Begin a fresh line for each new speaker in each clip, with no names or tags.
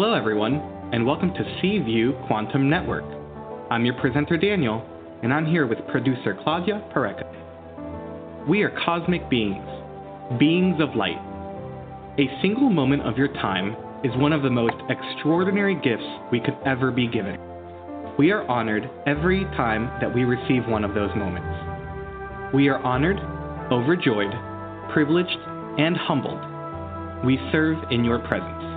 Hello, everyone, and welcome to C View Quantum Network. I'm your presenter, Daniel, and I'm here with producer Claudia Pureco. We are cosmic beings, beings of light. A single moment of your time is one of the most extraordinary gifts we could ever be given. We are honored every time that we receive one of those moments. We are honored, overjoyed, privileged, and humbled. We serve in your presence.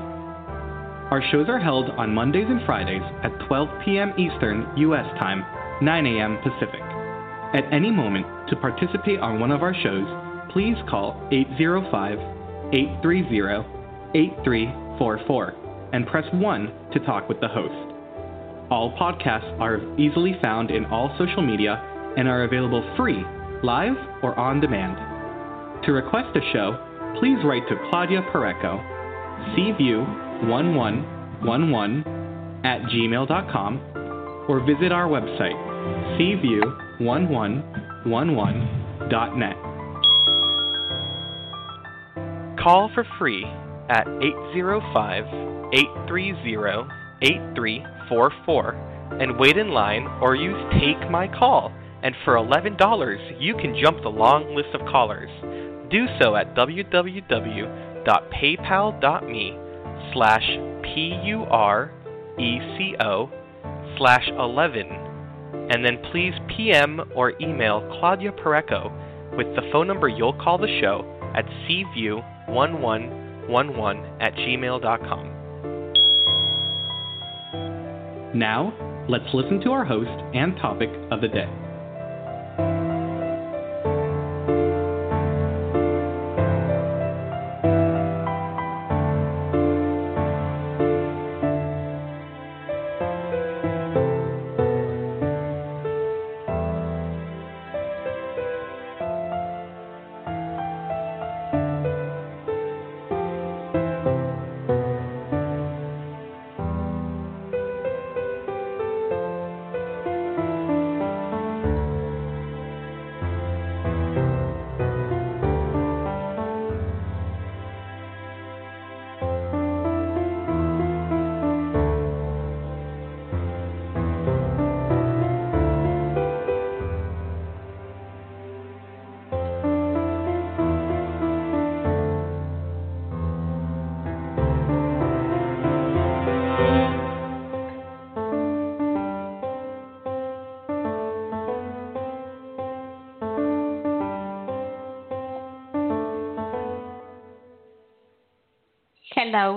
Our shows are held on Mondays and Fridays at 12 p.m. Eastern U.S. time, 9 a.m. Pacific. At any moment, to participate on one of our shows, please call 805 830 8344 and press 1 to talk with the host. All podcasts are easily found in all social media and are available free, live, or on demand. To request a show, please write to Claudia Pureco, cview1111 at gmail.com, or visit our website, cview1111.net.
Call for free at 805 830 8344 and wait in line or use Take My Call. And for $11, you can jump the long list of callers. Do so at www.paypal.me slash P-U-R-E-C-O slash 11 and then please PM or email Claudia Pureco with the phone number you'll call the show at cview1111 at gmail.com.
Now, let's listen to our host and topic of the day.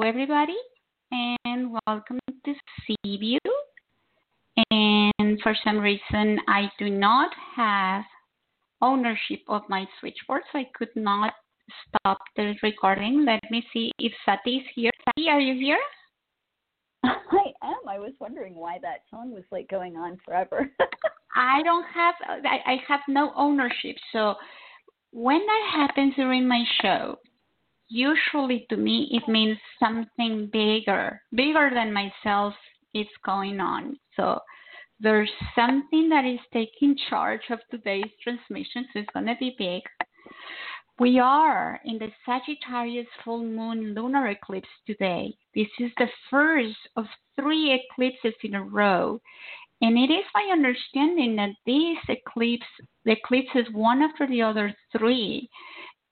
Everybody, and welcome to C View. And for some reason, I do not have ownership of my switchboard, so I could not stop the recording. Let me see if Sati is here. Sati, are you here?
I am. I was wondering why that song was like going on forever.
I don't have. I, I have no ownership. So when that happens during my show, usually to me it means something bigger, bigger than myself is going on. So there's something that is taking charge of today's transmission, so it's going to be big. We are in the Sagittarius full moon lunar eclipse today. This is the first of three eclipses in a row. And it is my understanding that this eclipse, the eclipses one after the other three,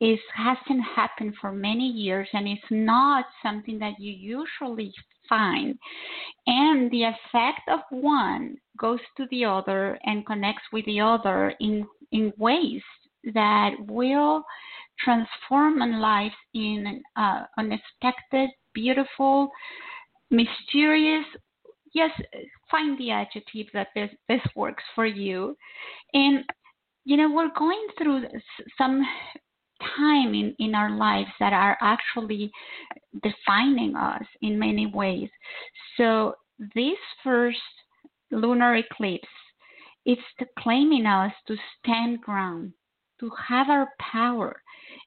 is hasn't happened for many years and it's not something that you usually find. And the effect of one goes to the other and connects with the other in, in ways that will transform life in uh, unexpected, beautiful, mysterious. Yes, find the adjective that this, this works for you. And you know, we're going through some time in, in our lives that are actually defining us in many ways. So this first lunar eclipse, it's claiming us to stand ground, to have our power,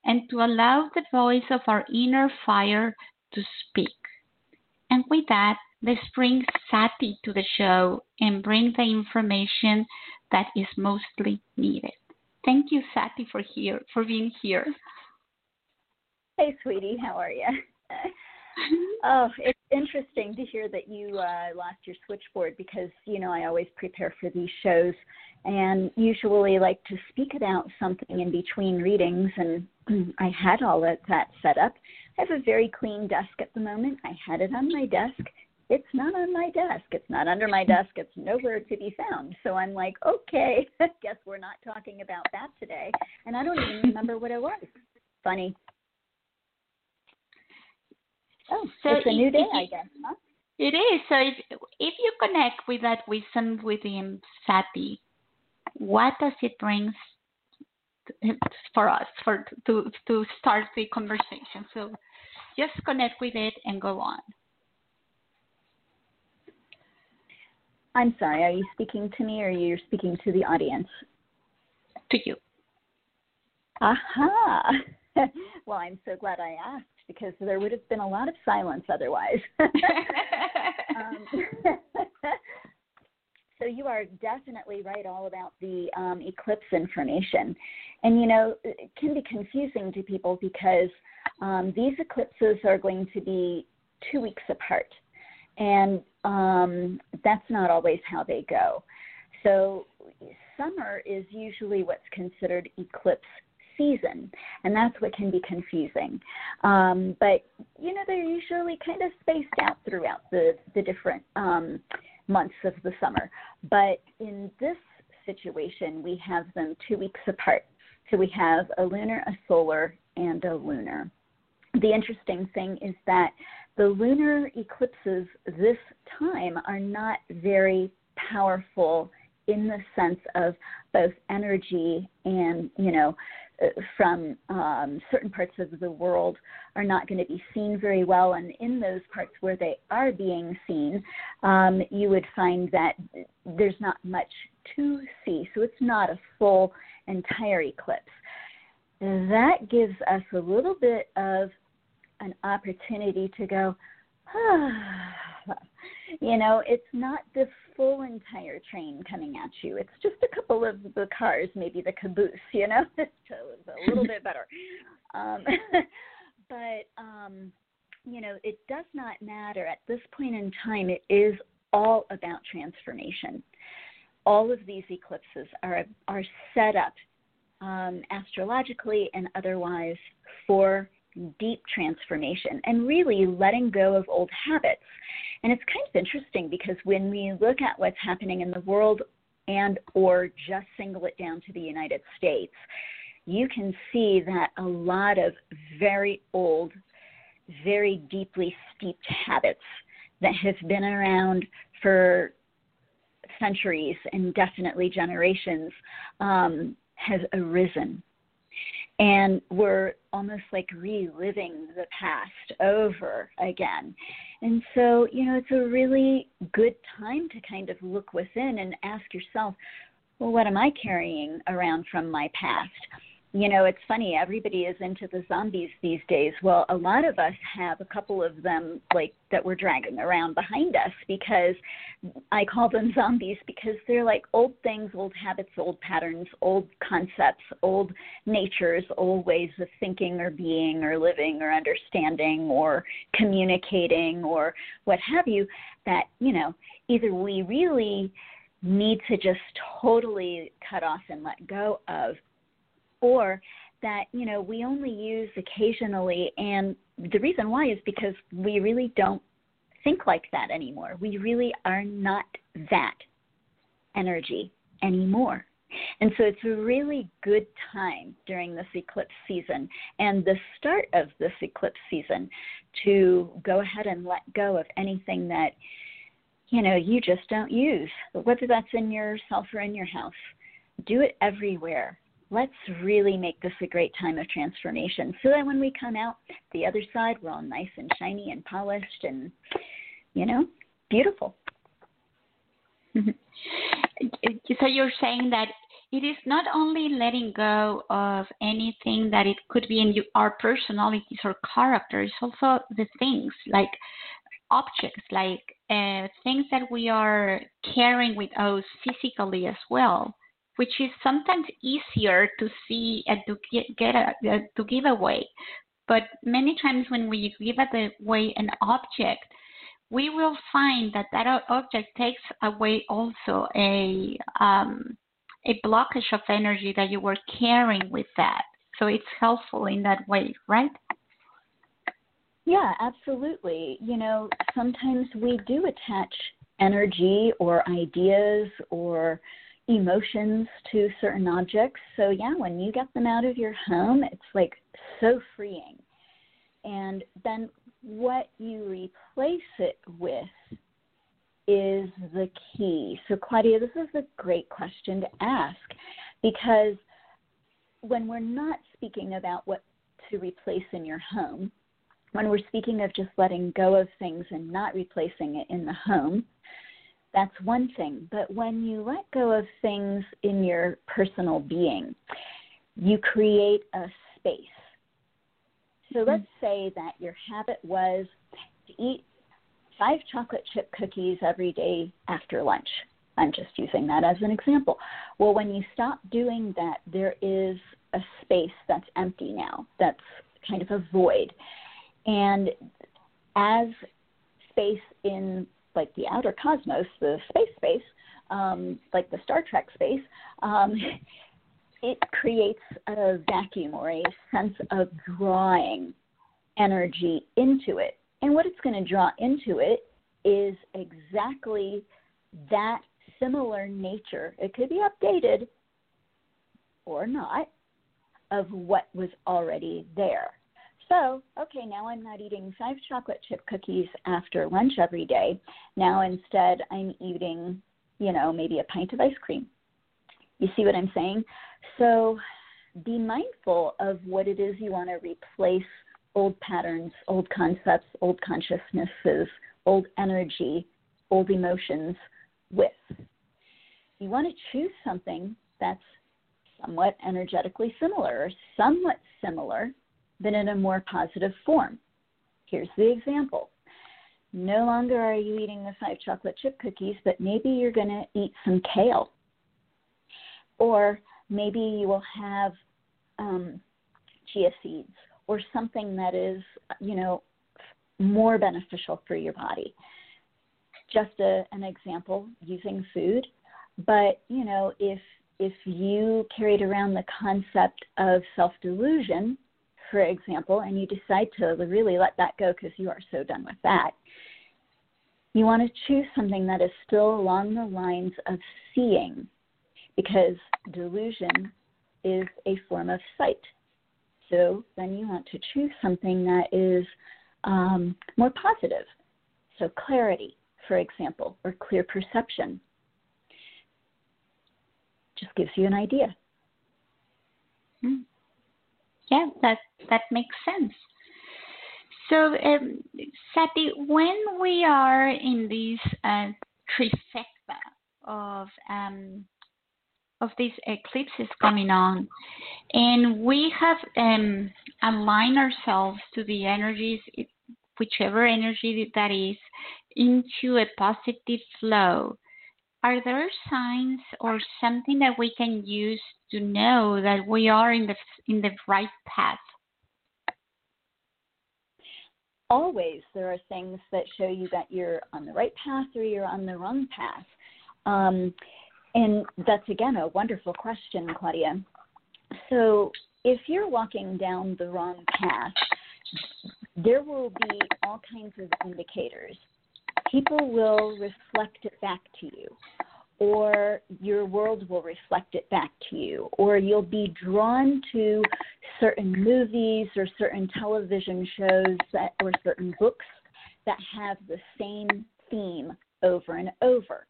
and to allow the voice of our inner fire to speak. And with that, let's bring Sati to the show and bring the information that is mostly needed. Thank you, Sati, for here for being here.
Hey, sweetie, how are you? oh, it's interesting to hear that you uh, lost your switchboard because you know I always prepare for these shows and usually like to speak about something in between readings and I had all of that set up. I have a very clean desk at the moment. I had it on my desk. It's not on my desk. It's not under my desk. It's nowhere to be found. So I'm like, okay, guess we're not talking about that today. And I don't even remember what it was. Funny. Oh, so it's a new day, I guess, huh?
It is. So if if you connect with that wisdom within Sati, what does it bring for us for to to start the conversation? So just connect with it and go on.
I'm sorry, are you speaking to me or you're speaking to the audience?
To you.
Aha. well, I'm so glad I asked because there would have been a lot of silence otherwise. um, so you are definitely right all about the um, eclipse information. And you know, it can be confusing to people because um, these eclipses are going to be two weeks apart. And um, that's not always how they go. So summer is usually what's considered eclipse season, and that's what can be confusing. Um, but you know, they're usually kind of spaced out throughout the the different um, months of the summer. But in this situation, we have them two weeks apart. So we have a lunar, a solar, and a lunar. The interesting thing is that the lunar eclipses this time are not very powerful in the sense of both energy and you know from um, certain parts of the world are not going to be seen very well. And in those parts where they are being seen, um, you would find that there's not much to see. So it's not a full entire eclipse. That gives us a little bit of an opportunity to go, ah, you know, it's not the full entire train coming at you. It's just a couple of the cars, maybe the caboose, you know, so it's a little bit better. Um, but, um, you know, it does not matter. At this point in time, it is all about transformation. All of these eclipses are, are set up um, astrologically and otherwise for deep transformation and really letting go of old habits. And it's kind of interesting because when we look at what's happening in the world and or just single it down to the United States, you can see that a lot of very old, very deeply steeped habits that have been around for centuries and definitely generations um, arisen and we're almost like reliving the past over again. And so, you know, it's a really good time to kind of look within and ask yourself, well, what am I carrying around from my past? You know, it's funny, everybody is into the zombies these days. Well, a lot of us have a couple of them like that we're dragging around behind us because I call them zombies because they're like old things, old habits, old patterns, old concepts, old natures, old ways of thinking or being or living or understanding or communicating or what have you that, you know, either we really need to just totally cut off and let go of or that you know we only use occasionally. And the reason why is because we really don't think like that anymore. We really are not that energy anymore. And so it's a really good time during this eclipse season and the start of this eclipse season to go ahead and let go of anything that you know you just don't use whether that's in yourself or in your house. Do it everywhere let's really make this a great time of transformation so that when we come out the other side, we're all nice and shiny and polished and, you know, beautiful.
so you're saying that it is not only letting go of anything that it could be in our personalities or characters, also the things like objects, like uh, things that we are carrying with us physically as well which is sometimes easier to see and to get, get a, uh, to give away. But many times when we give away an object, we will find that that object takes away also a um, a blockage of energy that you were carrying with that. So it's helpful in that way, right?
Yeah, absolutely. You know, sometimes we do attach energy or ideas or emotions to certain objects. So, yeah, when you get them out of your home, it's like so freeing. And then what you replace it with is the key. So, Claudia, this is a great question to ask because when we're not speaking about what to replace in your home, when we're speaking of just letting go of things and not replacing it in the home, that's one thing. But when you let go of things in your personal being, you create a space. So let's mm-hmm. say that your habit was to eat five chocolate chip cookies every day after lunch. I'm just using that as an example. Well, when you stop doing that, there is a space that's empty now, that's kind of a void. And as space in like the outer cosmos, the space space, um, like the Star Trek space, um, it creates a vacuum or a sense of drawing energy into it. And what it's going to draw into it is exactly that similar nature. It could be updated or not of what was already there. So, okay, now I'm not eating five chocolate chip cookies after lunch every day. Now instead, I'm eating, you know, maybe a pint of ice cream. You see what I'm saying? So, be mindful of what it is you want to replace old patterns, old concepts, old consciousnesses, old energy, old emotions with. You want to choose something that's somewhat energetically similar or somewhat similar but in a more positive form. Here's the example. No longer are you eating the five chocolate chip cookies, but maybe you're going to eat some kale. Or maybe you will have um, chia seeds or something that is, you know, more beneficial for your body. Just a, an example using food, but you know, if if you carried around the concept of self delusion, for example, and you decide to really let that go because you are so done with that, you want to choose something that is still along the lines of seeing because delusion is a form of sight. So then you want to choose something that is um, more positive. So clarity, for example, or clear perception just gives you an idea.
Hmm yeah, that that makes sense. So, um, Sati, when we are in this uh, trifecta of um, of these eclipses coming on, and we have um, aligned ourselves to the energies, whichever energy that is, into a positive flow are there signs or something that we can use to know that we are in the in the right path?
Always, there are things that show you that you're on the right path or you're on the wrong path. Um, and that's again a wonderful question, Claudia. So, if you're walking down the wrong path, there will be all kinds of indicators people will reflect it back to you, or your world will reflect it back to you, or you'll be drawn to certain movies or certain television shows that, or certain books that have the same theme over and over.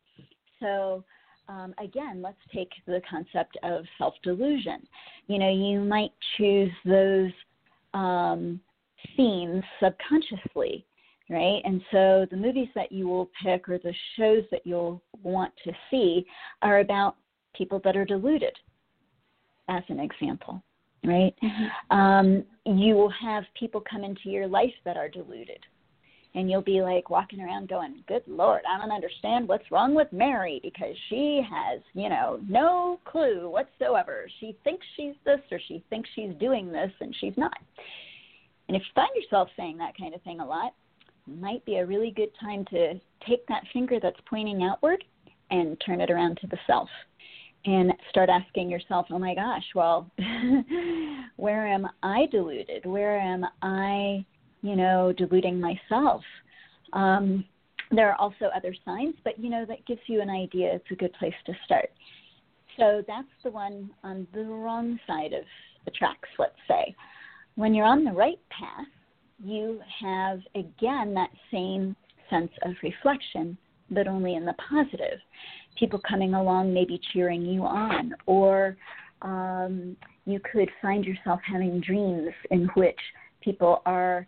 So, um, again, let's take the concept of self delusion. You know, you might choose those um, themes subconsciously right? And so the movies that you will pick or the shows that you'll want to see are about people that are deluded, as an example, right? Mm-hmm. Um, you will have people come into your life that are deluded. And you'll be like walking around going, Good Lord, I don't understand what's wrong with Mary because she has, you know, no clue whatsoever. She thinks she's this or she thinks she's doing this and she's not And if you find yourself saying that kind of thing a lot, might be a really good time to take that finger that's pointing outward and turn it around to the self and start asking yourself, oh my gosh, well, where am I deluded? Where am I, you know, deluding myself? Um, there are also other signs, but you know, that gives you an idea. It's a good place to start. So that's the one on the wrong side of the tracks, let's say. When you're on the right path, you have again that same sense of reflection, but only in the positive. People coming along, maybe cheering you on, or um, you could find yourself having dreams in which people are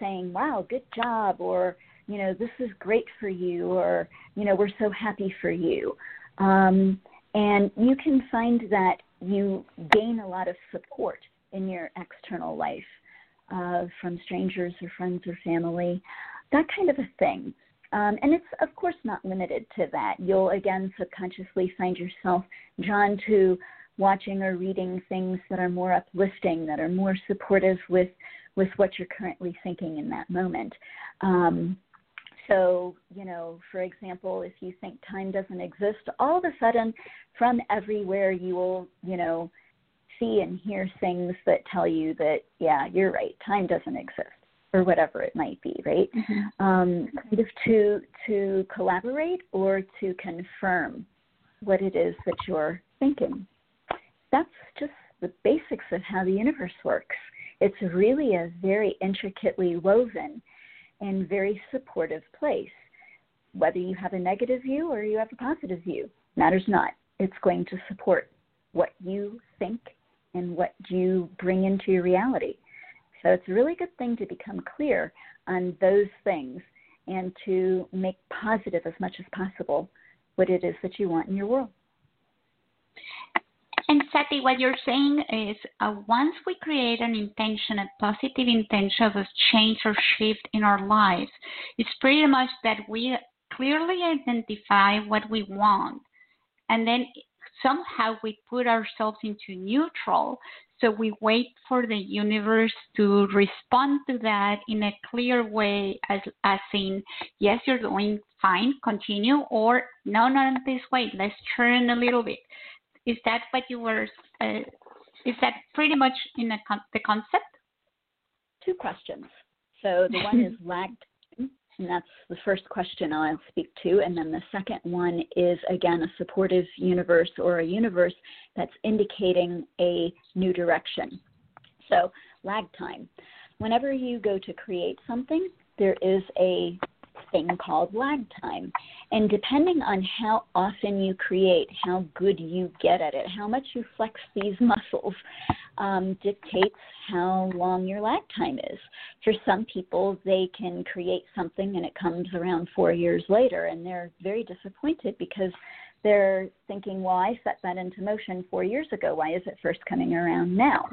saying, Wow, good job, or you know, this is great for you, or you know, we're so happy for you. Um, and you can find that you gain a lot of support in your external life uh, from strangers or friends or family, that kind of a thing. Um, and it's, of course, not limited to that. You'll again subconsciously find yourself drawn to watching or reading things that are more uplifting, that are more supportive with, with what you're currently thinking in that moment. Um, so, you know, for example, if you think time doesn't exist, all of a sudden from everywhere you will, you know, see and hear things that tell you that, yeah, you're right, time doesn't exist or whatever it might be, right? Mm-hmm. Um, kind of to to collaborate or to confirm what it is that you're thinking. That's just the basics of how the universe works. It's really a very intricately woven and very supportive place. Whether you have a negative view or you have a positive view, matters not. It's going to support what you think and what you bring into your reality. So it's a really good thing to become clear on those things and to make positive as much as possible what it is that you want in your world.
And Sati, what you're saying is uh, once we create an intention, a positive intention of a change or shift in our lives, it's pretty much that we clearly identify what we want. And then somehow we put ourselves into neutral. So we wait for the universe to respond to that in a clear way, as, as in, yes, you're doing fine, continue, or no, not this way, let's turn a little bit. Is that what you were? Uh, is that pretty much in con- the concept?
Two questions. So the one is lagged, and that's the first question I'll speak to. And then the second one is again a supportive universe or a universe that's indicating a new direction. So lag time. Whenever you go to create something, there is a thing called lag time. And depending on how often you create, how good you get at it, how much you flex these muscles, um, dictates how long your lag time is. For some people, they can create something and it comes around four years later, and they're very disappointed because they're thinking, well, I set that into motion four years ago. Why is it first coming around now?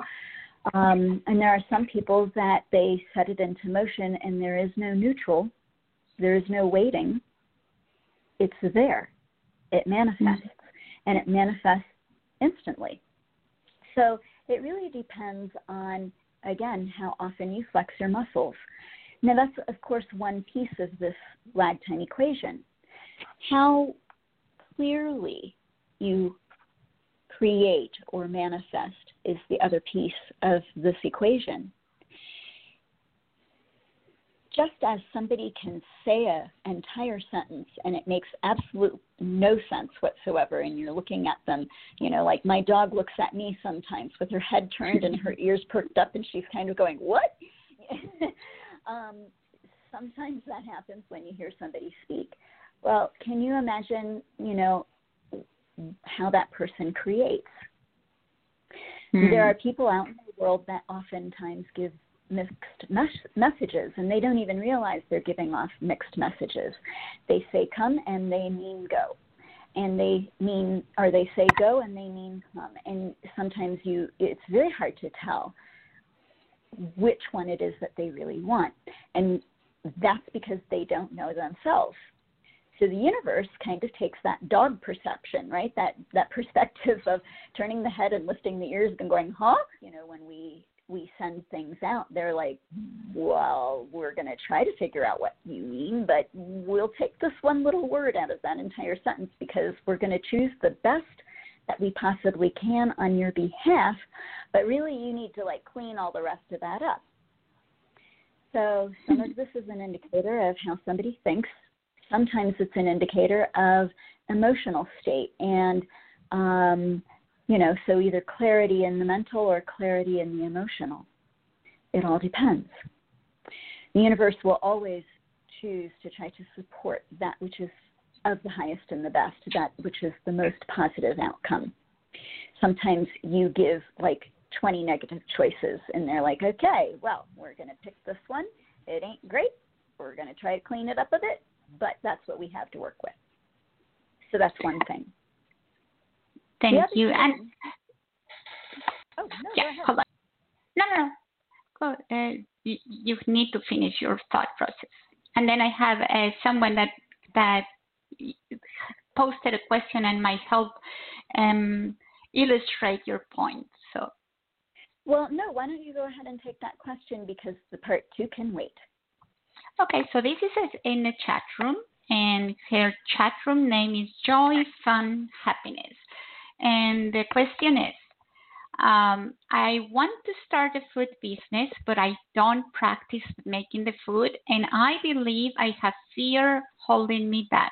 Um, and there are some people that they set it into motion and there is no neutral there is no waiting. It's there. It manifests, mm-hmm. and it manifests instantly. So it really depends on, again, how often you flex your muscles. Now, that's, of course, one piece of this lag time equation. How clearly you create or manifest is the other piece of this equation just as somebody can say an entire sentence and it makes absolute no sense whatsoever and you're looking at them you know like my dog looks at me sometimes with her head turned and her ears perked up and she's kind of going what? Um, sometimes that happens when you hear somebody speak. Well can you imagine you know how that person creates? Hmm. there are people out in the world that oftentimes give mixed mes- messages and they don't even realize they're giving off mixed messages. They say come and they mean go. And they mean or they say go and they mean come. And sometimes you it's very hard to tell which one it is that they really want. And that's because they don't know themselves. So the universe kind of takes that dog perception, right? That that perspective of turning the head and lifting the ears and going, huh? You know, when we we send things out, they're like, well, we're going to try to figure out what you mean, but we'll take this one little word out of that entire sentence because we're going to choose the best that we possibly can on your behalf, but really you need to like clean all the rest of that up. So some of this is an indicator of how somebody thinks. Sometimes it's an indicator of emotional state and um, you know, so either clarity in the mental or clarity in the emotional. It all depends. The universe will always choose to try to support that which is of the highest and the best, that which is the most positive outcome. Sometimes you give like 20 negative choices and they're like, okay, well, we're going to pick this one. It ain't great. We're going to try to clean it up a bit, but that's what we have to work with. So that's one thing.
Thank you. And
oh, no,
yeah, hold on. No, no, no. Go. Uh, you, you need to finish your thought process. And then I have uh, someone that that posted a question and might help um, illustrate your point. So.
Well, no. Why don't you go ahead and take that question because the part two can wait.
Okay, so this is in the chat room, and her chat room name is Joy Fun Happiness. And the question is um, I want to start a food business, but I don't practice making the food, and I believe I have fear holding me back.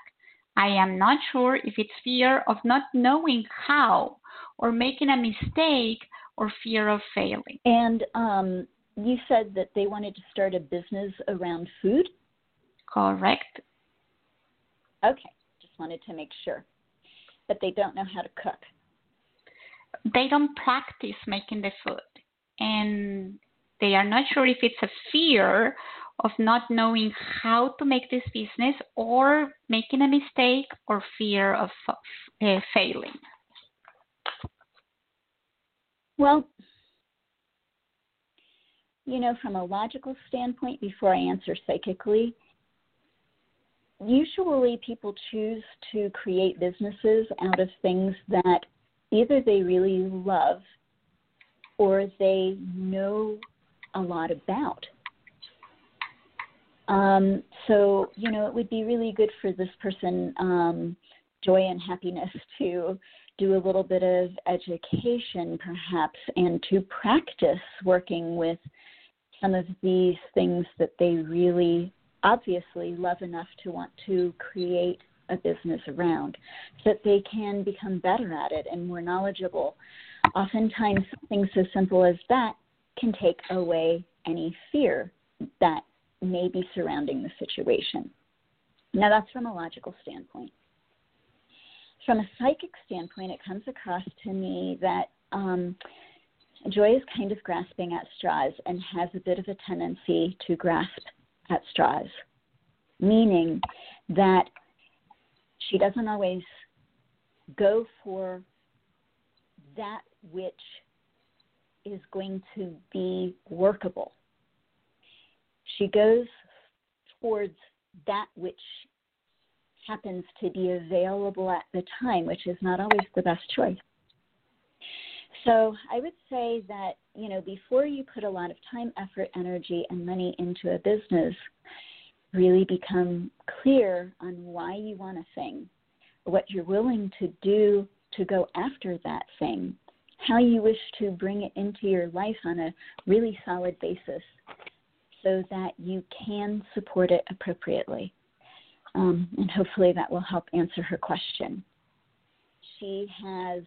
I am not sure if it's fear of not knowing how, or making a mistake, or fear of failing.
And um, you said that they wanted to start a business around food?
Correct.
Okay, just wanted to make sure. But they don't know how to cook
they don't practice making the food and they are not sure if it's a fear of not knowing how to make this business or making a mistake or fear of uh, failing.
Well, you know, from a logical standpoint, before I answer psychically, usually people choose to create businesses out of things that either they really love or they know a lot about. Um, so, you know, it would be really good for this person, um, joy and happiness, to do a little bit of education perhaps and to practice working with some of these things that they really obviously love enough to want to create a business around so that they can become better at it and more knowledgeable. Oftentimes, things so simple as that can take away any fear that may be surrounding the situation. Now, that's from a logical standpoint. From a psychic standpoint, it comes across to me that um, Joy is kind of grasping at straws and has a bit of a tendency to grasp at straws, meaning that she doesn't always go for that which is going to be workable. She goes towards that which happens to be available at the time, which is not always the best choice. So I would say that, you know, before you put a lot of time, effort, energy, and money into a business, really become clear on why you want a thing, what you're willing to do to go after that thing, how you wish to bring it into your life on a really solid basis so that you can support it appropriately. Um, and hopefully that will help answer her question. She has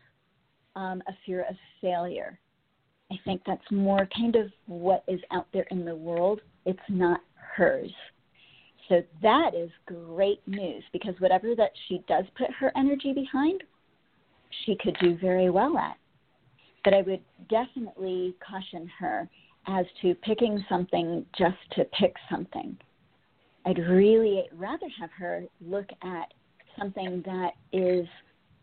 um, a fear of failure. I think that's more kind of what is out there in the world. It's not hers. So that is great news because whatever that she does put her energy behind, she could do very well at. But I would definitely caution her as to picking something just to pick something. I'd really rather have her look at something that is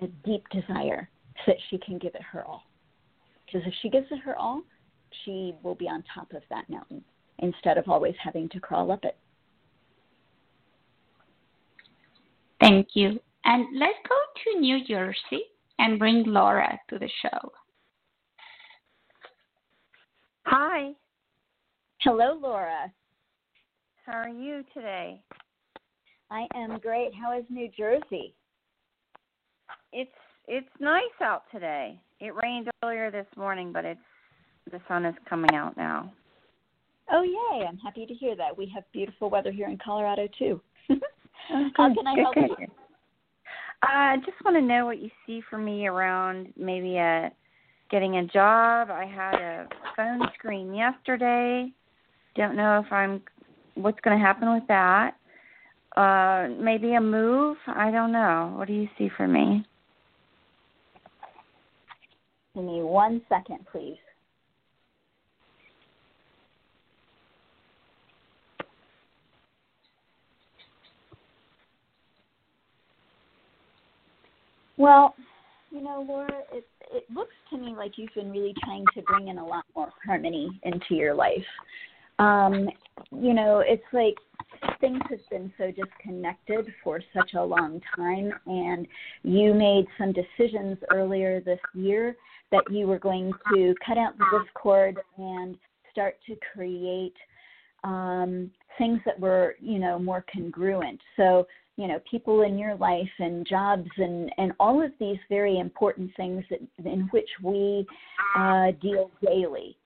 a deep desire so that she can give it her all. Because if she gives it her all, she will be on top of that mountain instead of always having to crawl up it.
Thank you. And let's go to New Jersey and bring Laura to the show.
Hi.
Hello, Laura.
How are you today?
I am great. How is New Jersey?
It's it's nice out today. It rained earlier this morning, but it's the sun is coming out now.
Oh yay! I'm happy to hear that. We have beautiful weather here in Colorado too.
Oh,
How can I help
good.
you?
I just want to know what you see for me around maybe a getting a job. I had a phone screen yesterday. Don't know if I'm what's going to happen with that. Uh maybe a move. I don't know. What do you see for me?
Give me one second, please. Well, you know, Laura, it it looks to me like you've been really trying to bring in a lot more harmony into your life. Um, you know, it's like things have been so disconnected for such a long time, and you made some decisions earlier this year that you were going to cut out the discord and start to create um, things that were, you know, more congruent. So, you know, people in your life and jobs and and all of these very important things that, in which we uh, deal daily.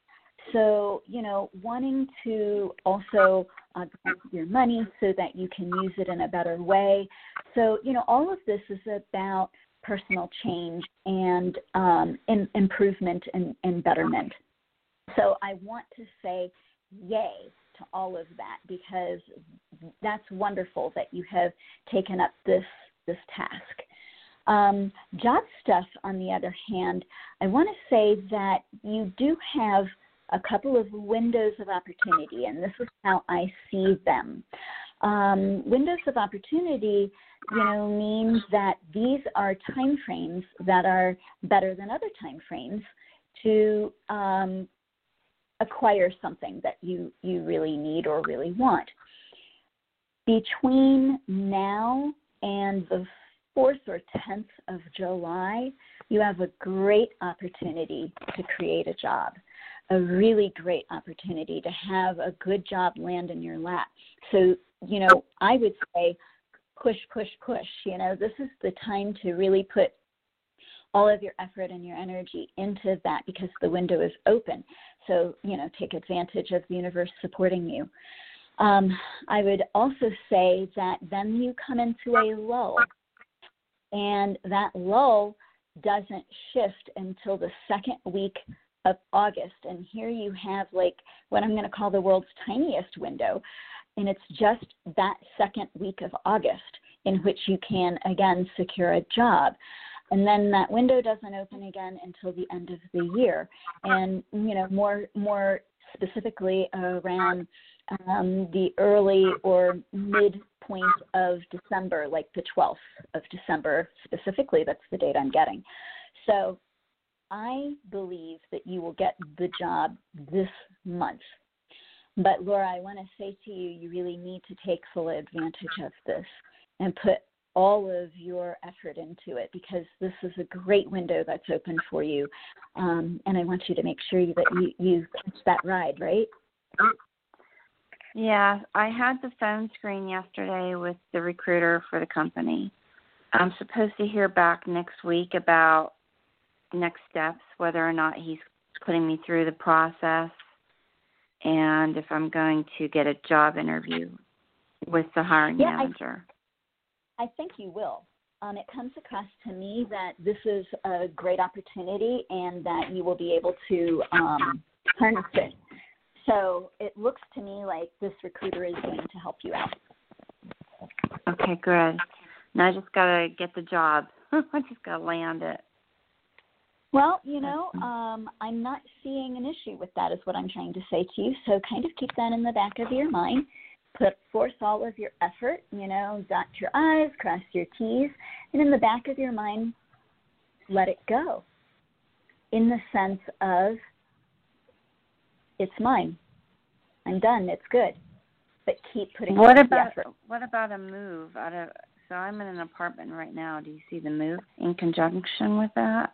So, you know, wanting to also uh, your money so that you can use it in a better way. So, you know, all of this is about personal change and um, in, improvement and, and betterment. So, I want to say yay to all of that because that's wonderful that you have taken up this this task. Um, job stuff, on the other hand, I want to say that you do have a couple of windows of opportunity, and this is how I see them. Um, windows of opportunity, you know, means that these are time frames that are better than other time frames to um, acquire something that you you really need or really want. Between now and the 4th or 10th of July, you have a great opportunity to create a job a really great opportunity to have a good job land in your lap. So, you know, I would say push, push, push. You know, this is the time to really put all of your effort and your energy into that because the window is open. So, you know, take advantage of the universe supporting you. Um, I would also say that then you come into a lull, and that lull doesn't shift until the second week of August. And here you have like what I'm going to call the world's tiniest window. And it's just that second week of August in which you can again secure a job. And then that window doesn't open again until the end of the year. And you know, more more specifically around um, the early or mid point of December, like the 12th of December specifically. That's the date I'm getting. So I believe that you will get the job this month. But Laura, I want to say to you, you really need to take full advantage of this and put all of your effort into it because this is a great window that's open for you. Um, and I want you to make sure that you, you catch that ride, right?
Yeah, I had the phone screen yesterday with the recruiter for the company. I'm supposed to hear back next week about next steps, whether or not he's putting me through the process, and if I'm going to get a job interview with the hiring
yeah,
manager.
I, I think you will. Um, it comes across to me that this is a great opportunity and that you will be able to um, harness it. So it looks to me like this recruiter is going to help you out.
Okay, good. Now I just gotta get the job. I just gotta land it.
Well, you know, um, I'm not seeing an issue with that, is what I'm trying to say to you. So kind of keep that in the back of your mind. Put forth all of your effort, you know, dot your I's, cross your T's, and in the back of your mind, let it go. In the sense of, it's mine. I'm done. It's good. But keep putting
what about
the effort.
what about a move out of So I'm in an apartment right now. Do you see the move in conjunction with that?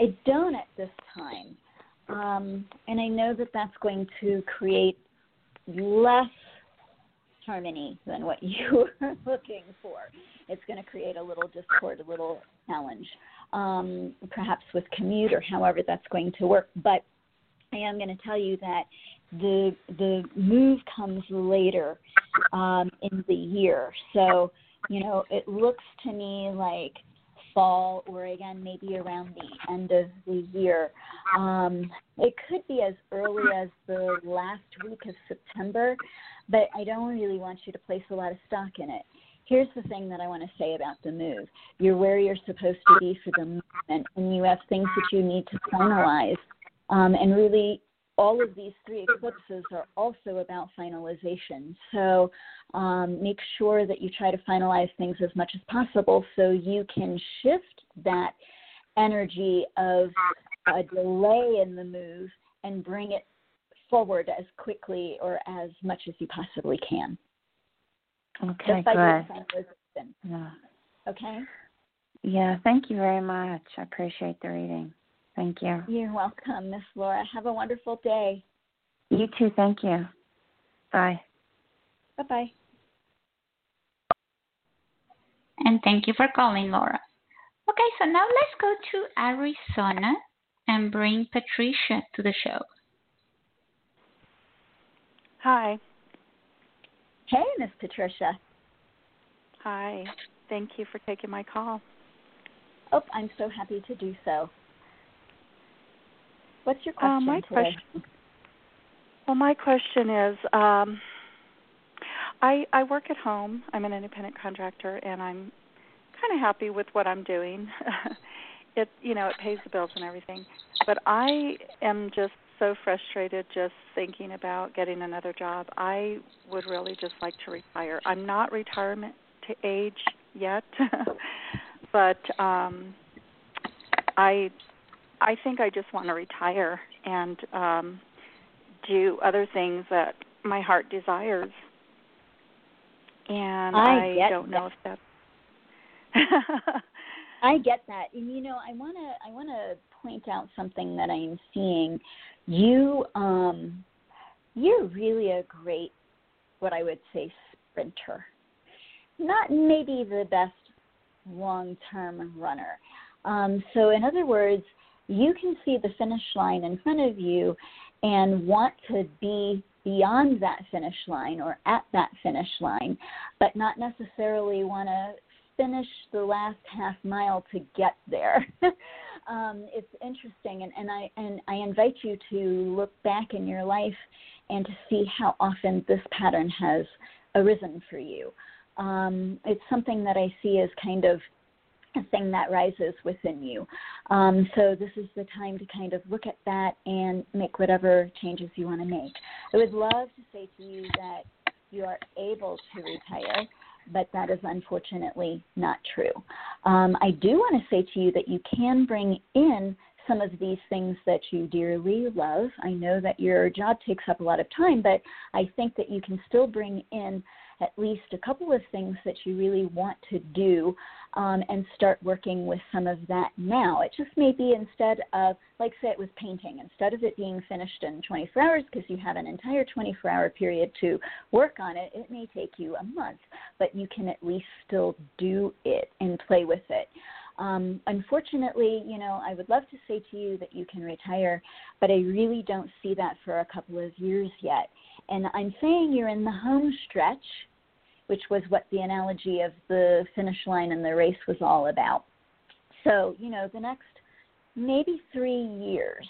I don't at this time. Um, and I know that that's going to create less harmony than what you were looking for. It's going to create a little discord, a little challenge, um, perhaps with commute or however that's going to work. But I am going to tell you that the the move comes later um, in the year. So you know, it looks to me like fall or again maybe around the end of the year. Um, it could be as early as the last week of September, but I don't really want you to place a lot of stock in it. Here's the thing that I want to say about the move. You're where you're supposed to be for the moment, and you have things that you need to finalize. Um, and really, all of these three eclipses are also about finalization. So um, make sure that you try to finalize things as much as possible so you can shift that energy of a delay in the move and bring it forward as quickly or as much as you possibly can.
Okay,
Just by
good.
Yeah. Okay.
Yeah, thank you very much. I appreciate the reading. Thank you.
You're welcome, Miss Laura. Have a wonderful day.
You too. Thank you. Bye.
Bye bye.
And thank you for calling, Laura. Okay, so now let's go to Arizona and bring Patricia to the show.
Hi.
Hey, Miss Patricia.
Hi. Thank you for taking my call.
Oh, I'm so happy to do so. What's your question
uh, my
today?
question. Well, my question is, um, I I work at home. I'm an independent contractor, and I'm kind of happy with what I'm doing. it you know it pays the bills and everything, but I am just so frustrated just thinking about getting another job. I would really just like to retire. I'm not retirement to age yet, but um I I think I just want to retire and um do other things that my heart desires. And
I,
I don't know if that's
I get that. And you know, I want to I want to point out something that I'm seeing. You um you're really a great what I would say sprinter. Not maybe the best long-term runner. Um, so in other words, you can see the finish line in front of you and want to be beyond that finish line or at that finish line, but not necessarily want to finish the last half mile to get there. um, it's interesting, and, and I and I invite you to look back in your life and to see how often this pattern has arisen for you. Um, it's something that I see as kind of thing that rises within you. Um, so this is the time to kind of look at that and make whatever changes you want to make. I would love to say to you that you are able to retire, but that is unfortunately not true. Um, I do want to say to you that you can bring in some of these things that you dearly love. I know that your job takes up a lot of time, but I think that you can still bring in at least a couple of things that you really want to do um, and start working with some of that now. It just may be instead of, like, say it was painting, instead of it being finished in 24 hours because you have an entire 24 hour period to work on it, it may take you a month, but you can at least still do it and play with it. Um, unfortunately, you know, I would love to say to you that you can retire, but I really don't see that for a couple of years yet. And I'm saying you're in the home stretch, which was what the analogy of the finish line and the race was all about. So, you know, the next maybe three years,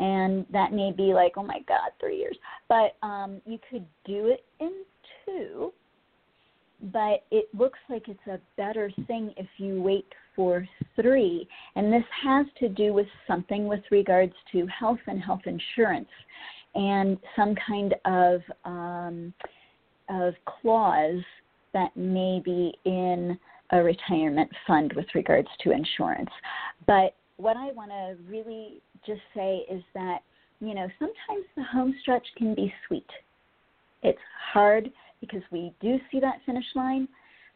and that may be like, oh my God, three years, but um, you could do it in two. But it looks like it's a better thing if you wait for three. And this has to do with something with regards to health and health insurance and some kind of um, of clause that may be in a retirement fund with regards to insurance. But what I want to really just say is that you know sometimes the home stretch can be sweet. It's hard because we do see that finish line,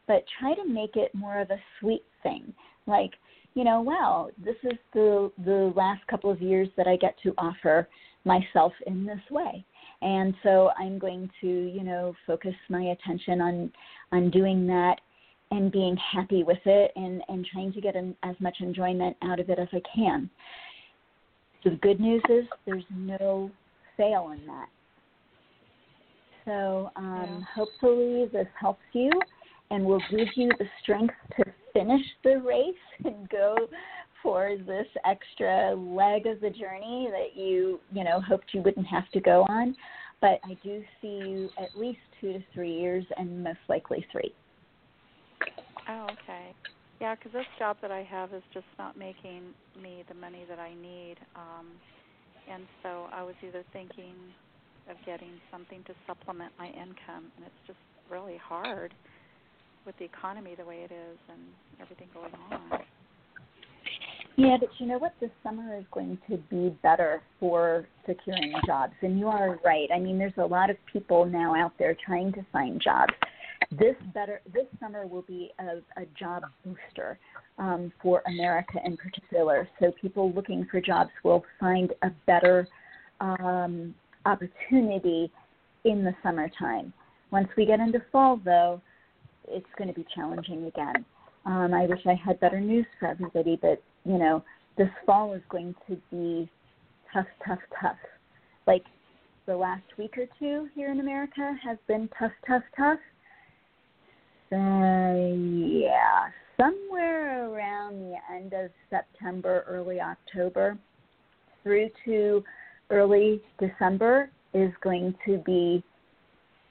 but try to make it more of a sweet thing. Like, you know, wow, this is the the last couple of years that I get to offer myself in this way. And so I'm going to, you know, focus my attention on on doing that and being happy with it and and trying to get an, as much enjoyment out of it as I can. So the good news is there's no fail in that. So um, yeah. hopefully this helps you and will give you the strength to finish the race and go for this extra leg of the journey that you you know hoped you wouldn't have to go on. But I do see you at least two to three years, and most likely three.
Oh, okay. Yeah, because this job that I have is just not making me the money that I need, um, and so I was either thinking of getting something to supplement my income, and it's just really hard with the economy the way it is and everything going on.
Yeah, but you know what? This summer is going to be better for securing jobs. And you are right. I mean, there's a lot of people now out there trying to find jobs. This better this summer will be a, a job booster um, for America in particular. So people looking for jobs will find a better um, opportunity in the summertime. Once we get into fall, though, it's going to be challenging again. Um, I wish I had better news for everybody, but you know, this fall is going to be tough, tough, tough. Like the last week or two here in America has been tough, tough, tough. So, yeah, somewhere around the end of September, early October, through to early December is going to be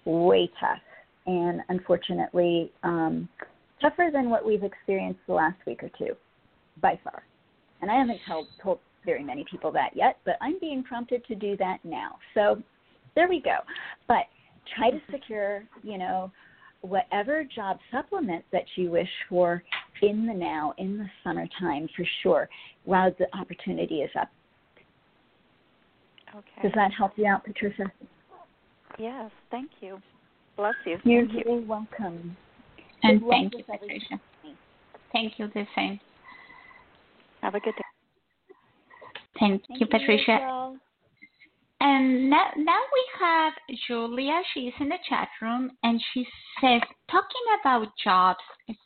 way tough and unfortunately um, tougher than what we've experienced the last week or two, by far. And I haven't told, told very many people that yet, but I'm being prompted to do that now. So there we go. But try to mm-hmm. secure, you know, whatever job supplement that you wish for in the now, in the summertime for sure, while the opportunity is up.
Okay.
Does that help you out, Patricia?
Yes, thank you. Bless you.
You're
thank
very you. welcome.
And Good thank you, Patricia. Thank you, the same.
Have a good day.
Thank,
thank
you, Patricia.
You,
and now, now we have Julia. She's in the chat room, and she says, talking about jobs,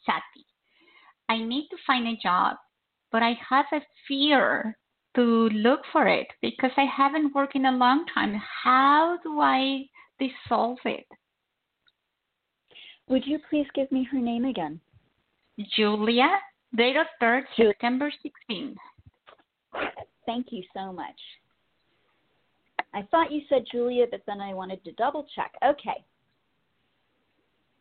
Sati, I need to find a job, but I have a fear to look for it because I haven't worked in a long time. How do I dissolve it?
Would you please give me her name again?
Julia, date of birth September 16th.
Thank you so much. I thought you said Julia, but then I wanted to double check. Okay.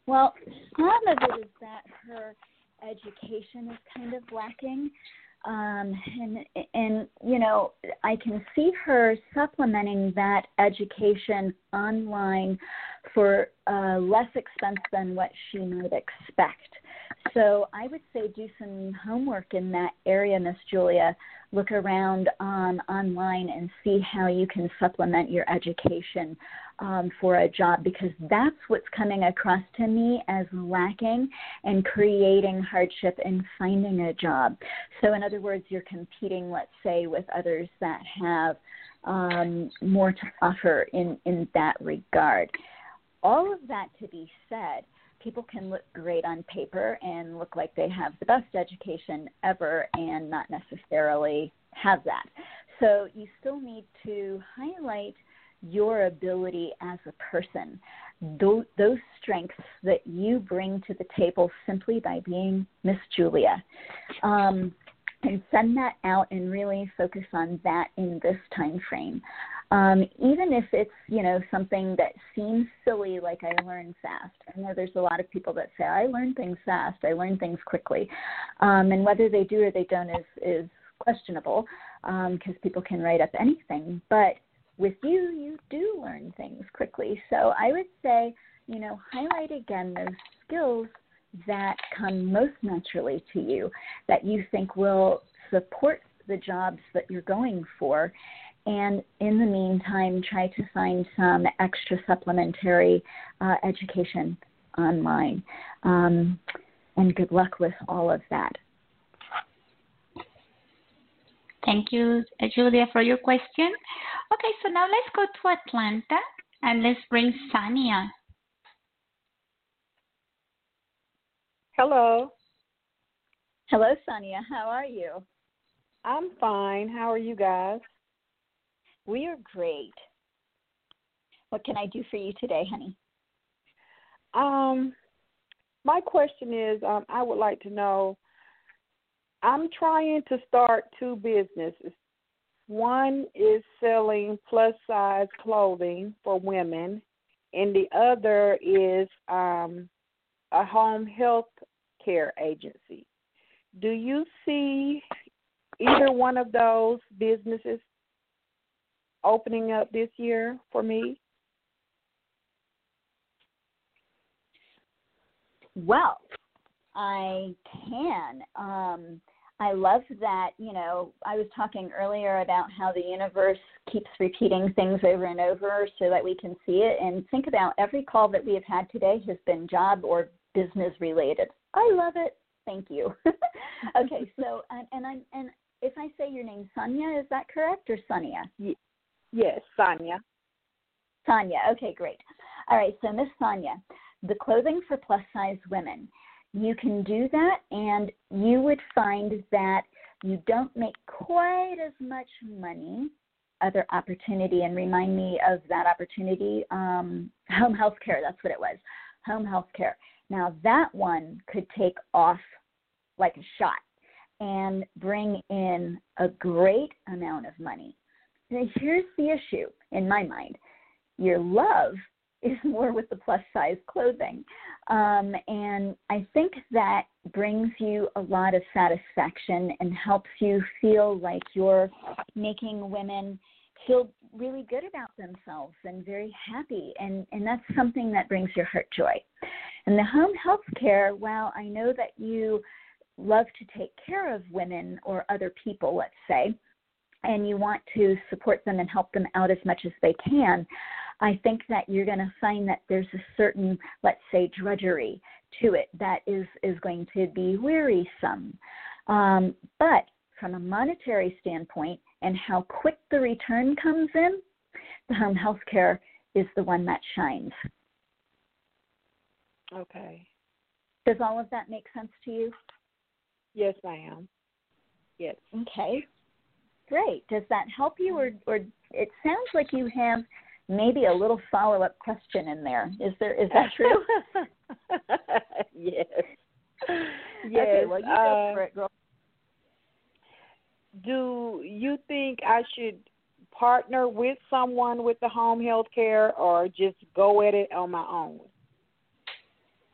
Well, some of it is that her education is kind of lacking. Um, and and you know I can see her supplementing that education online for uh, less expense than what she might expect. So I would say do some homework in that area, Miss Julia. Look around um, online and see how you can supplement your education um, for a job because that's what's coming across to me as lacking and creating hardship in finding a job. So, in other words, you're competing, let's say, with others that have um, more to offer in, in that regard all of that to be said, people can look great on paper and look like they have the best education ever and not necessarily have that. So you still need to highlight your ability as a person, those, strengths that you bring to the table simply by being Miss Julia. Um, and send that out and really focus on that in this time frame um, even if it's you know something that seems silly like i learn fast. I know there's a lot of people that say i learn things fast. I learn things quickly. Um, and whether they do or they don't is is questionable because um, people can write up anything. But with you you do learn things quickly. So i would say you know highlight again those skills that come most naturally to you that you think will support the jobs that you're going for and in the meantime, try to find some extra supplementary uh, education online. Um, and good luck with all of that.
Thank you, Julia, for your question. Okay, so now let's go to Atlanta and let's bring Sania.
Hello.
Hello, Sonia. How are you?
I'm fine. How are you guys?
We are great. What can I do for you today, honey?
Um, my question is, um, I would like to know. I'm trying to start two businesses. One is selling plus size clothing for women, and the other is um, a home health care agency. Do you see either one of those businesses opening up this year for me?
Well, I can. Um, I love that, you know, I was talking earlier about how the universe keeps repeating things over and over so that we can see it. And think about every call that we have had today has been job or business related. I love it. Thank you. okay, so and, and I'm and if I say your name Sonia, is that correct or Sonia?
Yes, Sonia.
Sonia. Okay, great. All right, so Miss Sonia, the clothing for plus size women. You can do that, and you would find that you don't make quite as much money. Other opportunity, and remind me of that opportunity. Um, home health care. That's what it was. Home health care. Now, that one could take off like a shot and bring in a great amount of money. Now, here's the issue in my mind. Your love is more with the plus size clothing. Um, and I think that brings you a lot of satisfaction and helps you feel like you're making women feel really good about themselves and very happy. And and that's something that brings your heart joy. And the home health care while i know that you love to take care of women or other people let's say and you want to support them and help them out as much as they can i think that you're going to find that there's a certain let's say drudgery to it that is is going to be wearisome um, but from a monetary standpoint and how quick the return comes in, the home health care is the one that shines.
Okay.
Does all of that make sense to you?
Yes, ma'am. Yes.
Okay. Great. Does that help you, or or it sounds like you have maybe a little follow up question in there? Is there is that true?
yes.
Yes. Okay, well, you go
uh,
for it, girl
do you think I should partner with someone with the home health care or just go at it on my own?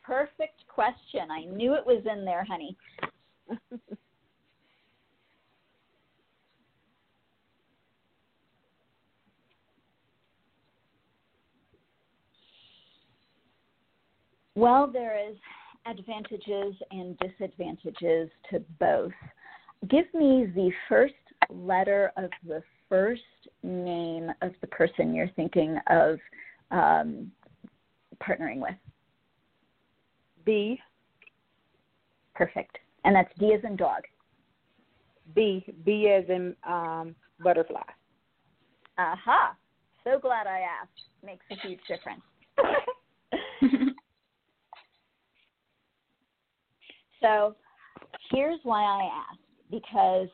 Perfect question. I knew it was in there, honey. well, there is advantages and disadvantages to both give me the first letter of the first name of the person you're thinking of um, partnering with.
B.
Perfect. And that's D as in dog.
B. B as in um, butterfly.
Aha. So glad I asked. Makes a huge difference. so here's why I asked because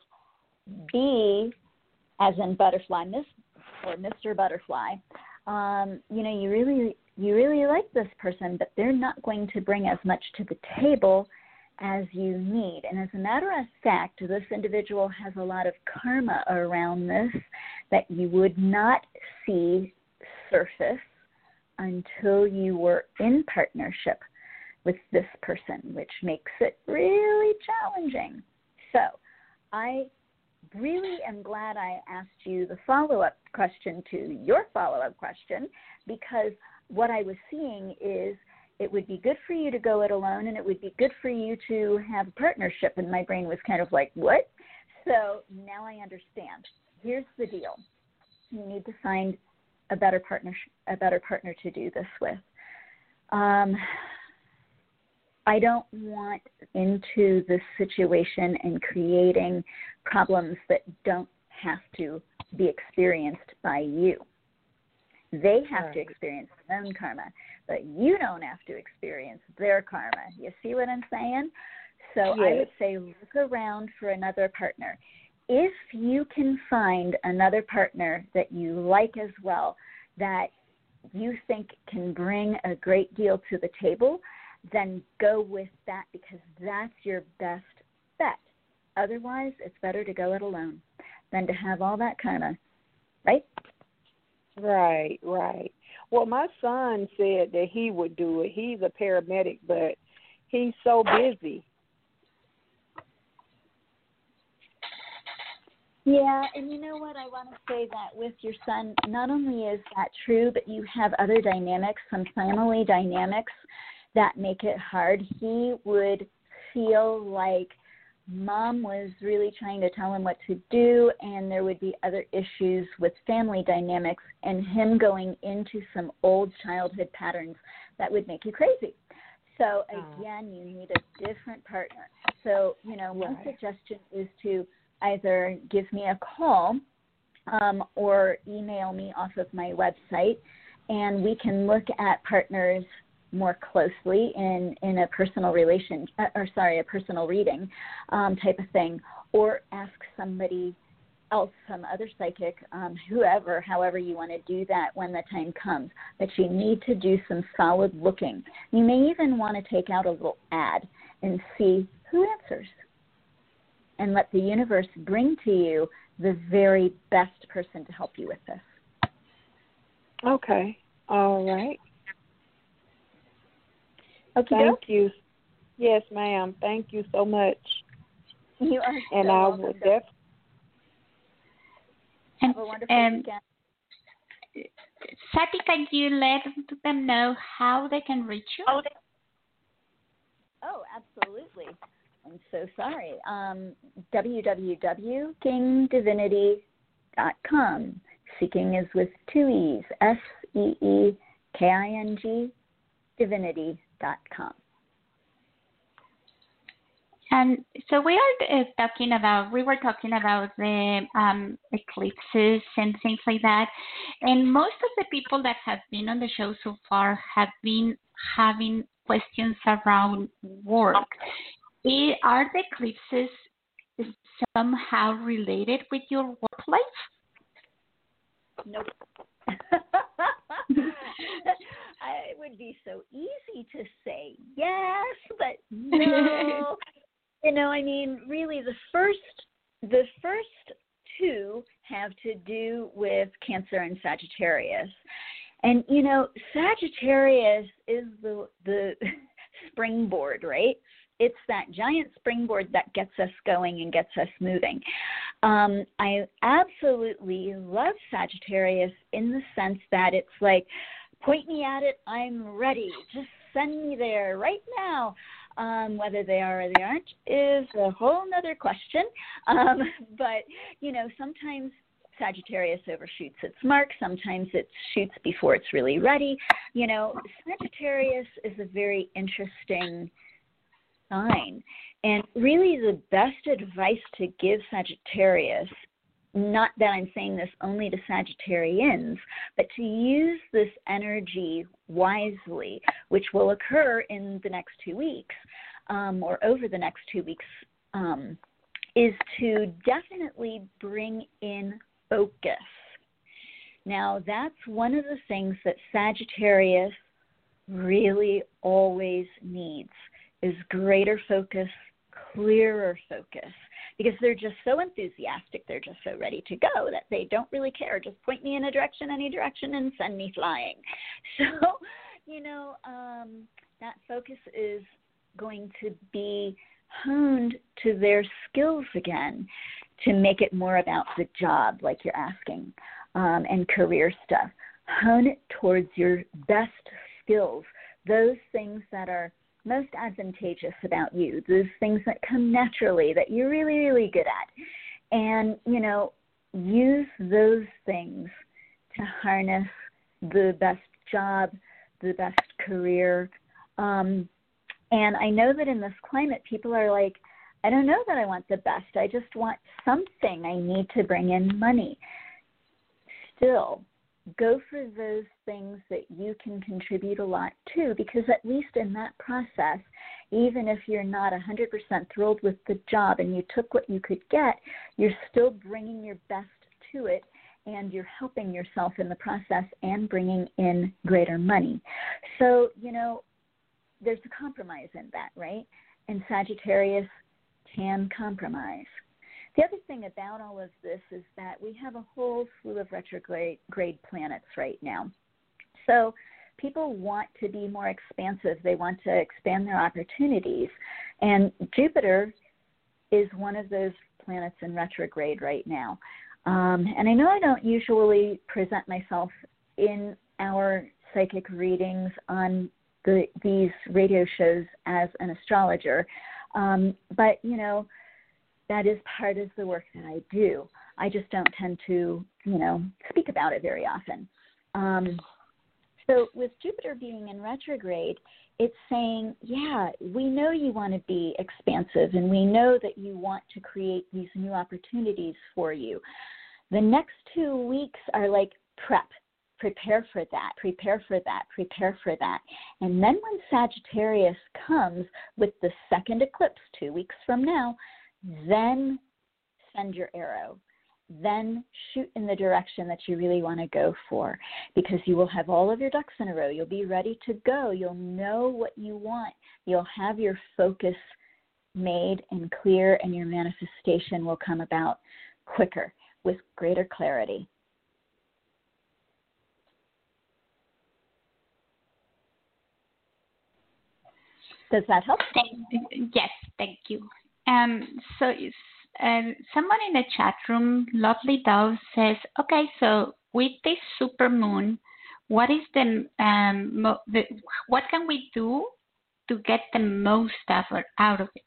B, as in butterfly, Miss or Mr. Butterfly, um, you know, you really you really like this person, but they're not going to bring as much to the table as you need. And as a matter of fact, this individual has a lot of karma around this that you would not see surface until you were in partnership with this person, which makes it really challenging. So, I really am glad I asked you the follow up question to your follow up question because what I was seeing is it would be good for you to go it alone and it would be good for you to have a partnership. And my brain was kind of like, what? So now I understand. Here's the deal You need to find a better partner, a better partner to do this with. Um, I don't want into this situation and creating problems that don't have to be experienced by you. They have right. to experience their own karma, but you don't have to experience their karma. You see what I'm saying? So yes. I would say look around for another partner. If you can find another partner that you like as well, that you think can bring a great deal to the table, then go with that because that's your best bet. Otherwise, it's better to go it alone than to have all that kind of, right?
Right, right. Well, my son said that he would do it. He's a paramedic, but he's so busy.
Yeah, and you know what? I want to say that with your son, not only is that true, but you have other dynamics, some family dynamics that make it hard. He would feel like mom was really trying to tell him what to do, and there would be other issues with family dynamics, and him going into some old childhood patterns that would make you crazy. So, again, you need a different partner. So, you know, one suggestion is to either give me a call um, or email me off of my website, and we can look at partners more closely in in a personal relation uh, or sorry a personal reading um, type of thing, or ask somebody else, some other psychic, um, whoever, however you want to do that when the time comes. But you need to do some solid looking. You may even want to take out a little ad and see who answers and let the universe bring to you the very best person to help you with this.
Okay. All right.
Okay.
Thank you. Yes, ma'am. Thank you so much.
You are so
and I will definitely
and,
have a wonderful
um,
weekend.
Sati, can you let them know how they can reach you?
Oh, oh absolutely. I'm so sorry. Um, www.seekingdivinity.com. Seeking is with two E's. S E E K I N G
And so we are uh, talking about, we were talking about the um, eclipses and things like that. And most of the people that have been on the show so far have been having questions around work are the eclipses somehow related with your work life?
Nope. it would be so easy to say yes, but no. you know, I mean, really, the first, the first two have to do with Cancer and Sagittarius, and you know, Sagittarius is the the springboard, right? it's that giant springboard that gets us going and gets us moving. Um, I absolutely love Sagittarius in the sense that it's like, point me at it, I'm ready. Just send me there right now. Um, whether they are or they aren't is a whole other question. Um, but, you know, sometimes Sagittarius overshoots its mark. Sometimes it shoots before it's really ready. You know, Sagittarius is a very interesting sign. And really, the best advice to give Sagittarius, not that I'm saying this only to Sagittarians, but to use this energy wisely, which will occur in the next two weeks um, or over the next two weeks, um, is to definitely bring in focus. Now, that's one of the things that Sagittarius really always needs is greater focus, clearer focus, because they're just so enthusiastic, they're just so ready to go that they don't really care. Just point me in a direction, any direction, and send me flying. So, you know, um, that focus is going to be honed to their skills again to make it more about the job, like you're asking, um, and career stuff. Hone it towards your best skills, those things that are most advantageous about you, those things that come naturally that you're really, really good at. And, you know, use those things to harness the best job, the best career. Um, and I know that in this climate, people are like, I don't know that I want the best. I just want something. I need to bring in money. Still, go for those things that you can contribute a lot to, because at least in that process, even if you're not 100% thrilled with the job and you took what you could get, you're still bringing your best to it and you're helping yourself in the process and bringing in greater money. So, you know, there's a compromise in that, right? And Sagittarius can compromise. The other thing about all of this is that we have a whole slew of retrograde planets right now. So people want to be more expansive, they want to expand their opportunities. And Jupiter is one of those planets in retrograde right now. Um, and I know I don't usually present myself in our psychic readings on the, these radio shows as an astrologer, um, but you know that is part of the work that I do. I just don't tend to, you know, speak about it very often. Um, so with Jupiter being in retrograde, it's saying, yeah, we know you want to be expansive and we know that you want to create these new opportunities for you. The next two weeks are like prep. Prepare for that, prepare for that, prepare for that. And then when Sagittarius comes with the second eclipse two weeks from now, then send your arrow. Then shoot in the direction that you really want to go for because you will have all of your ducks in a row. You'll be ready to go. You'll know what you want. You'll have your focus made and clear, and your manifestation will come about quicker with greater clarity. Does that help?
Yes, thank you. Um, so um, someone in the chat room, Lovely Dove, says, okay, so with this super moon, what is the, um, mo- the what can we do to get the most effort out of it?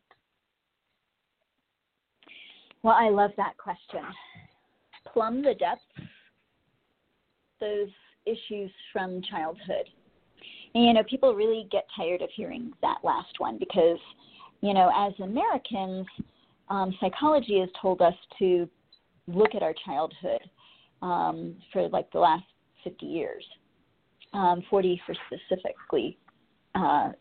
Well, I love that question. Plumb the depths, those issues from childhood. And, you know, people really get tired of hearing that last one because you know, as Americans, um, psychology has told us to look at our childhood um, for like the last 50 years, um, 40 for specifically. Uh,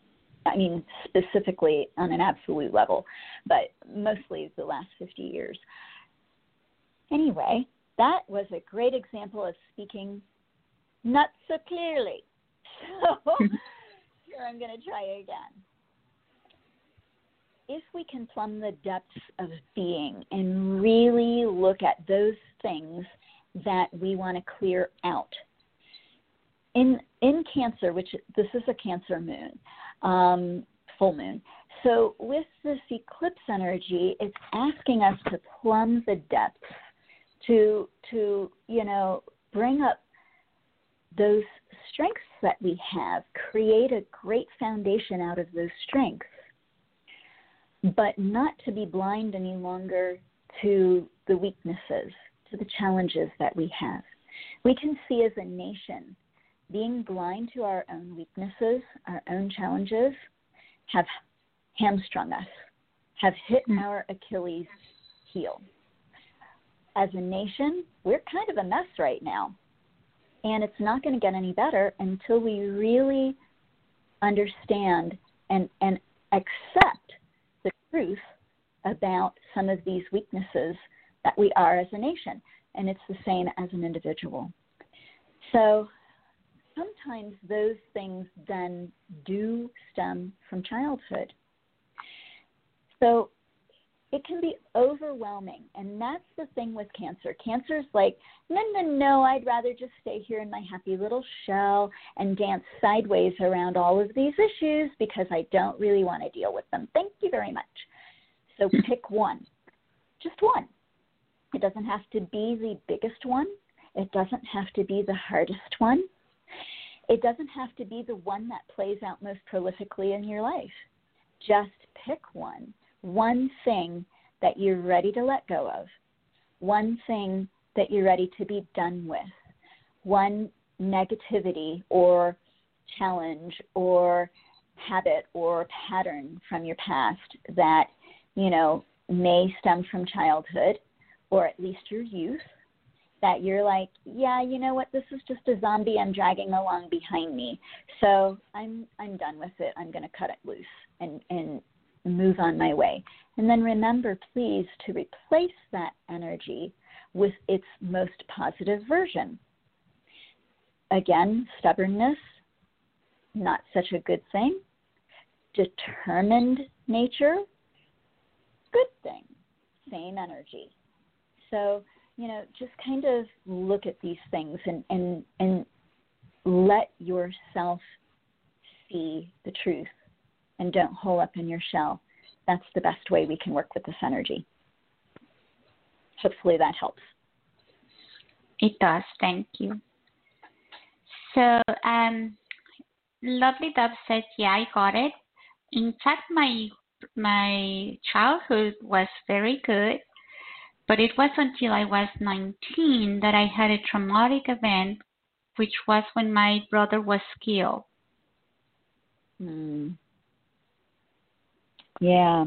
I mean, specifically on an absolute level, but mostly the last 50 years. Anyway, that was a great example of speaking not so clearly. So here I'm going to try again if we can plumb the depths of being and really look at those things that we want to clear out. In in Cancer, which this is a Cancer moon, um, full moon. So with this eclipse energy, it's asking us to plumb the depths, to to you know bring up those strengths that we have, create a great foundation out of those strengths but not to be blind any longer to the weaknesses, to the challenges that we have. We can see as a nation being blind to our own weaknesses, our own challenges, have hamstrung us, have hit mm. our Achilles heel. As a nation, we're kind of a mess right now. And it's not going to get any better until we really understand and, and accept truth about some of these weaknesses that we are as a nation, and it's the same as an individual. So sometimes those things then do stem from childhood. So it can be overwhelming. And that's the thing with cancer. Cancer is like, no, no, no, I'd rather just stay here in my happy little shell and dance sideways around all of these issues because I don't really want to deal with them. Thank you very much. So hmm. pick one, just one. It doesn't have to be the biggest one, it doesn't have to be the hardest one. It doesn't have to be the one that plays out most prolifically in your life. Just pick one one thing that you're ready to let go of, one thing that you're ready to be done with, one negativity or challenge or habit or pattern from your past that, you know, may stem from childhood or at least your youth that you're like, yeah, you know what, this is just a zombie I'm dragging along behind me. So I'm I'm done with it. I'm gonna cut it loose and, and move on my way. And then remember please to replace that energy with its most positive version. Again, stubbornness, not such a good thing. Determined nature, good thing, same energy. So, you know, just kind of look at these things and, and, and let yourself see the truth and don't hole up in your shell. That's the best way we can work with this energy. Hopefully that helps.
It does. Thank you. So, um, lovely Dove says, "Yeah, I got it." In fact, my my childhood was very good, but it was until I was 19 that I had a traumatic event, which was when my brother was killed.
Hmm. Yeah.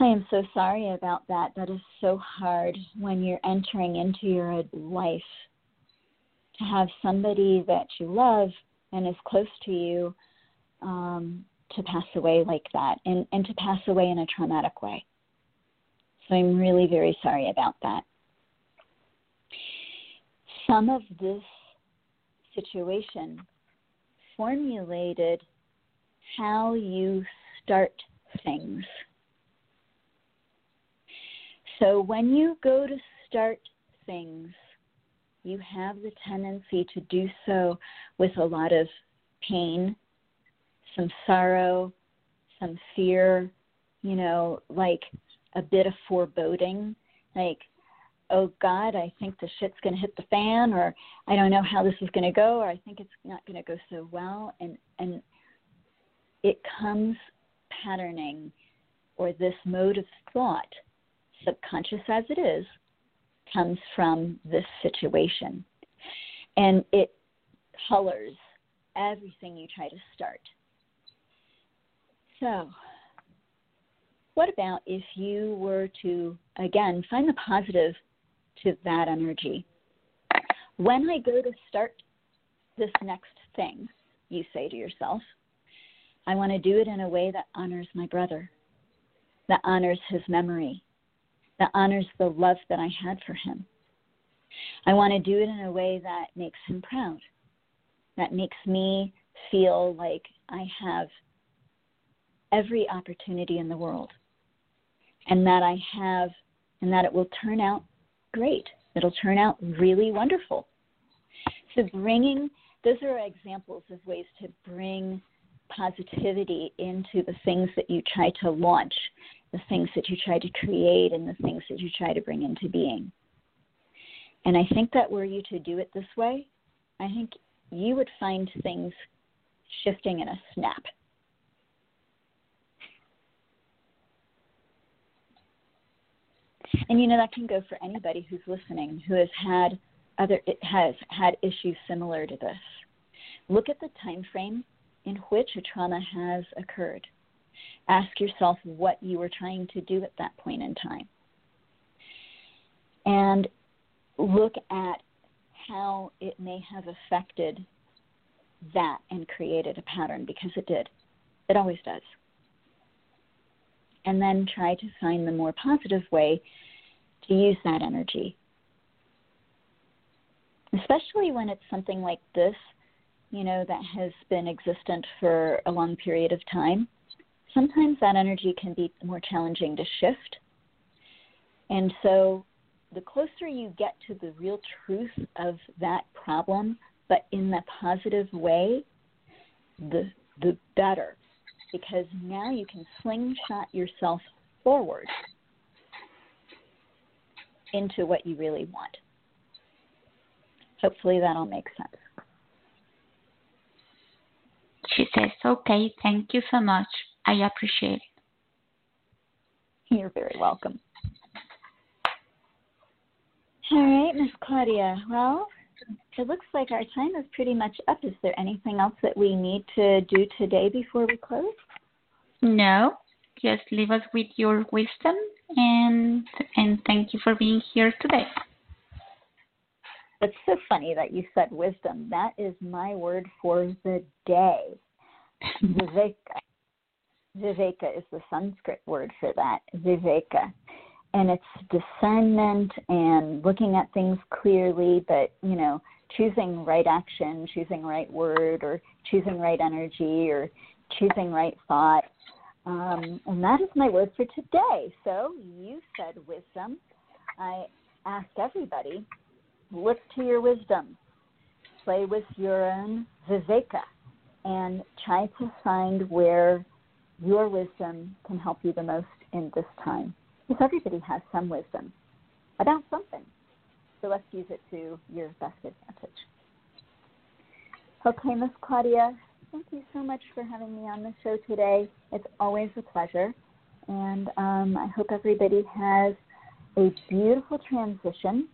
I am so sorry about that. That is so hard when you're entering into your life to have somebody that you love and is close to you um, to pass away like that and, and to pass away in a traumatic way. So I'm really very sorry about that. Some of this situation formulated how you start things. So when you go to start things, you have the tendency to do so with a lot of pain, some sorrow, some fear, you know, like a bit of foreboding, like, oh God, I think the shit's going to hit the fan, or I don't know how this is going to go, or I think it's not going to go so well, and and it comes patterning, or this mode of thought, subconscious as it is, comes from this situation, and it colors everything you try to start. So what about if you were to, again, find the positive to that energy? When I go to start this next thing, you say to yourself, I want to do it in a way that honors my brother, that honors his memory, that honors the love that I had for him. I want to do it in a way that makes him proud, that makes me feel like I have every opportunity in the world and that I have, and that it will turn out great. It'll turn out really wonderful. So, bringing those are examples of ways to bring positivity into the things that you try to launch, the things that you try to create, and the things that you try to bring into being. And I think that were you to do it this way, I think you would find things shifting in a snap. And you know that can go for anybody who's listening who has had other it has had issues similar to this. Look at the time frame in which a trauma has occurred. Ask yourself what you were trying to do at that point in time. And look at how it may have affected that and created a pattern because it did. It always does and then try to find the more positive way to use that energy. Especially when it's something like this, you know, that has been existent for a long period of time. Sometimes that energy can be more challenging to shift. And so the closer you get to the real truth of that problem, but in the positive way, the the better because now you can slingshot yourself forward into what you really want. Hopefully that all makes sense.
She says, Okay, thank you so much. I appreciate it.
You're very welcome. All right, Miss Claudia. Well, it looks like our time is pretty much up. Is there anything else that we need to do today before we close?
No, just leave us with your wisdom and and thank you for being here today.
It's so funny that you said wisdom. That is my word for the day. Viveka. Viveka is the Sanskrit word for that. Viveka. And it's discernment and looking at things clearly, but, you know, choosing right action, choosing right word, or choosing right energy, or choosing right thought. Um, and that is my word for today. So you said wisdom. I asked everybody look to your wisdom, play with your own viveka, and try to find where your wisdom can help you the most in this time. Because everybody has some wisdom about something. So let's use it to your best advantage. Okay, Miss Claudia, thank you so much for having me on the show today. It's always a pleasure. And um, I hope everybody has a beautiful transition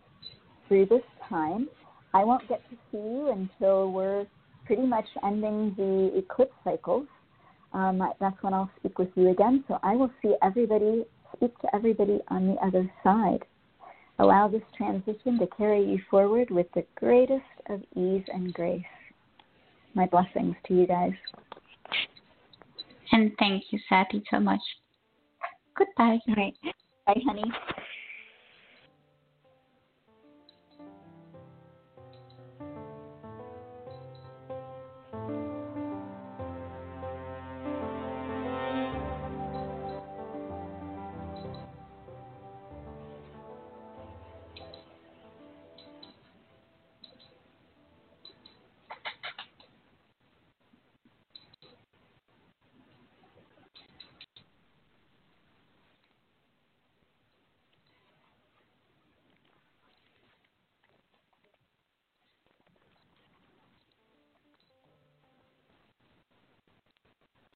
through this time. I won't get to see you until we're pretty much ending the eclipse cycles. Um, that's when I'll speak with you again. So I will see everybody, speak to everybody on the other side. Allow this transition to carry you forward with the greatest of ease and grace. My blessings to you guys.
And thank you, Sati, so much. Goodbye.
All right. Bye, honey.